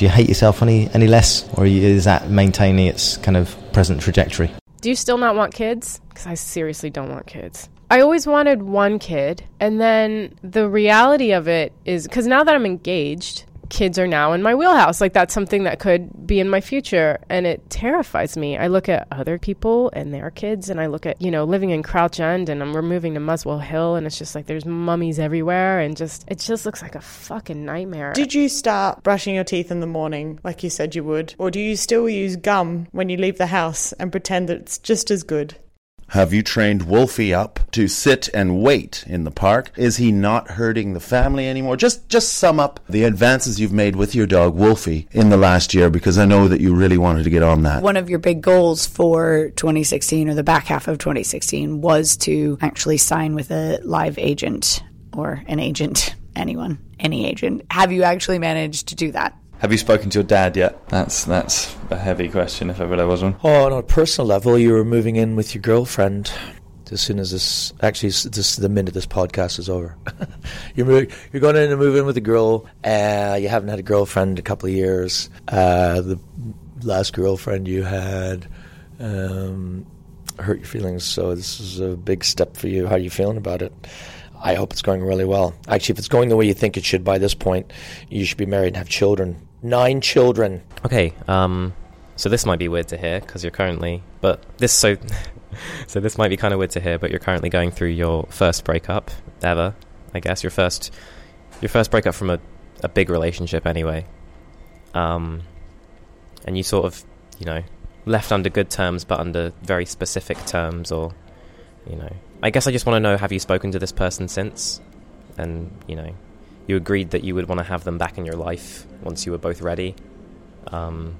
Do you hate yourself any any less, or is that maintaining its kind of present trajectory? Do you still not want kids? Because I seriously don't want kids. I always wanted one kid, and then the reality of it is because now that I'm engaged, kids are now in my wheelhouse. Like that's something that could be in my future, and it terrifies me. I look at other people and their kids, and I look at you know living in Crouch End, and I'm, we're moving to Muswell Hill, and it's just like there's mummies everywhere, and just it just looks like a fucking nightmare. Did you start brushing your teeth in the morning like you said you would? Or do you still use gum when you leave the house and pretend that it's just as good? Have you trained Wolfie up to sit and wait in the park? Is he not hurting the family anymore? Just just sum up the advances you've made with your dog Wolfie in the last year because I know that you really wanted to get on that. One of your big goals for 2016 or the back half of 2016 was to actually sign with a live agent or an agent, anyone, any agent. Have you actually managed to do that? Have you spoken to your dad yet? That's that's a heavy question if ever there was one. Oh, on a personal level, you were moving in with your girlfriend as soon as this. Actually, this the minute this podcast is over. you're moving, you're going in and moving with a girl. Uh, you haven't had a girlfriend in a couple of years. Uh, the last girlfriend you had um, hurt your feelings, so this is a big step for you. How are you feeling about it? I hope it's going really well. Actually, if it's going the way you think it should by this point, you should be married and have children. Nine children. Okay, um, so this might be weird to hear because you're currently, but this so, so this might be kind of weird to hear, but you're currently going through your first breakup ever, I guess your first, your first breakup from a, a big relationship anyway, um, and you sort of, you know, left under good terms, but under very specific terms, or, you know, I guess I just want to know: Have you spoken to this person since? And you know, you agreed that you would want to have them back in your life once you were both ready. Um,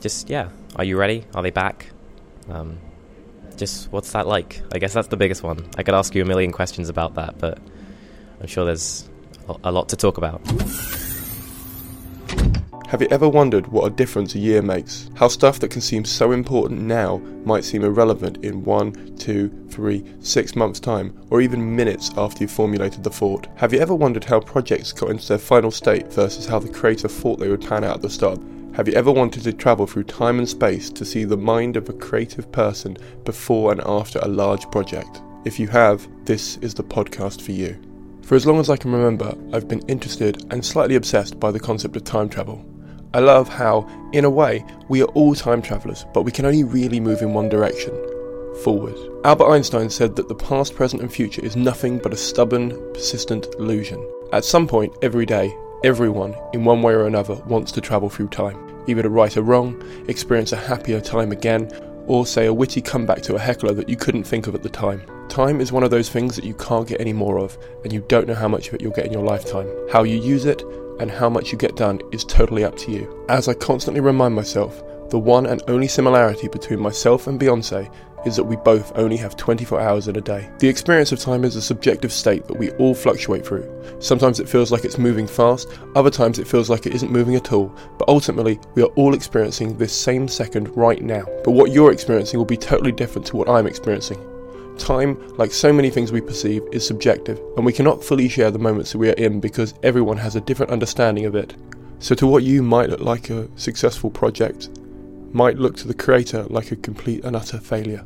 just yeah, are you ready? Are they back? Um, just what's that like? I guess that's the biggest one. I could ask you a million questions about that, but I'm sure there's a- a lot to talk about. Have you ever wondered what a difference a year makes? How stuff that can seem so important now might seem irrelevant in one, two, three, six months' time, or even minutes after you've formulated the thought? Have you ever wondered how projects got into their final state versus how the creator thought they would pan out at the start? Have you ever wanted to travel through time and space to see the mind of a creative person before and after a large project? If you have, this is the podcast for you. For as long as I can remember, I've been interested and slightly obsessed by the concept of time travel. I love how, in a way, we are all time travellers, but we can only really move in one direction forward. Albert Einstein said that the past, present, and future is nothing but a stubborn, persistent illusion. At some point every day, everyone, in one way or another, wants to travel through time, either to right a wrong, experience a happier time again, or say a witty comeback to a heckler that you couldn't think of at the time. Time is one of those things that you can't get any more of, and you don't know how much of it you'll get in your lifetime. How you use it and how much you get done is totally up to you. As I constantly remind myself, the one and only similarity between myself and Beyonce is that we both only have 24 hours in a day. The experience of time is a subjective state that we all fluctuate through. Sometimes it feels like it's moving fast, other times it feels like it isn't moving at all, but ultimately we are all experiencing this same second right now. But what you're experiencing will be totally different to what I'm experiencing. Time, like so many things we perceive, is subjective, and we cannot fully share the moments that we are in because everyone has a different understanding of it. So, to what you might look like a successful project, might look to the creator like a complete and utter failure.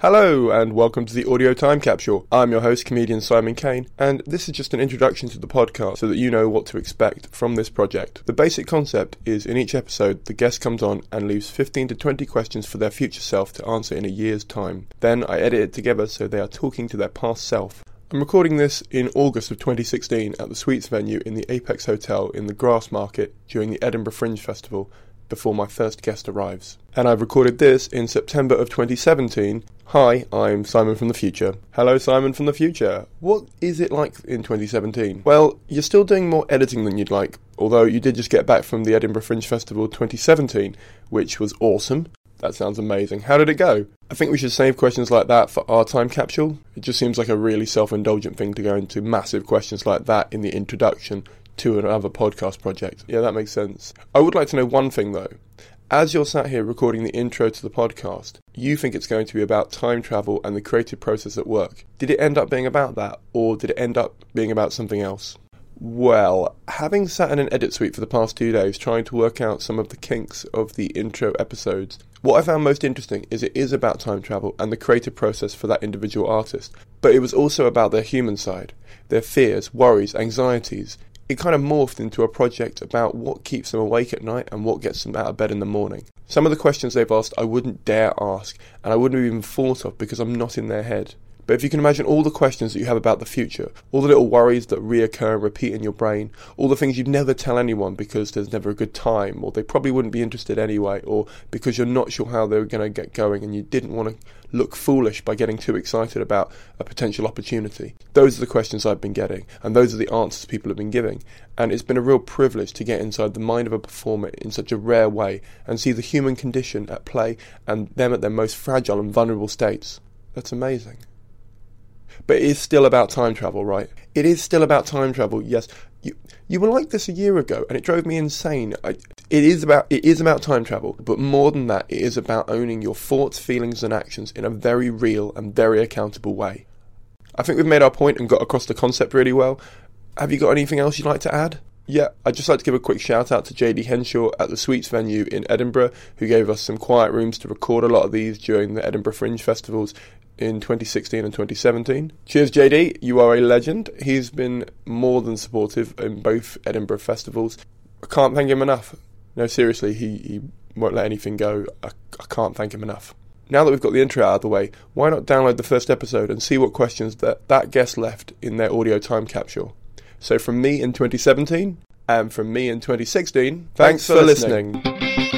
Hello, and welcome to the audio time capsule. I'm your host, comedian Simon Caine, and this is just an introduction to the podcast so that you know what to expect from this project. The basic concept is in each episode, the guest comes on and leaves 15 to 20 questions for their future self to answer in a year's time. Then I edit it together so they are talking to their past self. I'm recording this in August of 2016 at the Sweets venue in the Apex Hotel in the Grassmarket during the Edinburgh Fringe Festival before my first guest arrives. And I've recorded this in September of 2017. Hi, I'm Simon from the future. Hello, Simon from the future. What is it like in 2017? Well, you're still doing more editing than you'd like, although you did just get back from the Edinburgh Fringe Festival 2017, which was awesome. That sounds amazing. How did it go? I think we should save questions like that for our time capsule. It just seems like a really self indulgent thing to go into massive questions like that in the introduction to another podcast project. Yeah, that makes sense. I would like to know one thing though. As you're sat here recording the intro to the podcast, you think it's going to be about time travel and the creative process at work. Did it end up being about that, or did it end up being about something else? Well, having sat in an edit suite for the past two days trying to work out some of the kinks of the intro episodes, what I found most interesting is it is about time travel and the creative process for that individual artist, but it was also about their human side, their fears, worries, anxieties, it kind of morphed into a project about what keeps them awake at night and what gets them out of bed in the morning. Some of the questions they've asked I wouldn't dare ask, and I wouldn't have even thought of because I'm not in their head. But if you can imagine all the questions that you have about the future, all the little worries that reoccur and repeat in your brain, all the things you'd never tell anyone because there's never a good time, or they probably wouldn't be interested anyway, or because you're not sure how they're going to get going and you didn't want to look foolish by getting too excited about a potential opportunity. Those are the questions I've been getting, and those are the answers people have been giving. And it's been a real privilege to get inside the mind of a performer in such a rare way and see the human condition at play and them at their most fragile and vulnerable states. That's amazing. But it is still about time travel, right? It is still about time travel. Yes, you you were like this a year ago, and it drove me insane. I, it is about it is about time travel, but more than that, it is about owning your thoughts, feelings, and actions in a very real and very accountable way. I think we've made our point and got across the concept really well. Have you got anything else you'd like to add? Yeah, I'd just like to give a quick shout out to JD Henshaw at the Sweets venue in Edinburgh, who gave us some quiet rooms to record a lot of these during the Edinburgh Fringe festivals in 2016 and 2017. Cheers, JD. You are a legend. He's been more than supportive in both Edinburgh festivals. I can't thank him enough. No, seriously, he, he won't let anything go. I, I can't thank him enough. Now that we've got the intro out of the way, why not download the first episode and see what questions that, that guest left in their audio time capsule? So, from me in 2017 and from me in 2016, thanks, thanks for, listening. listening.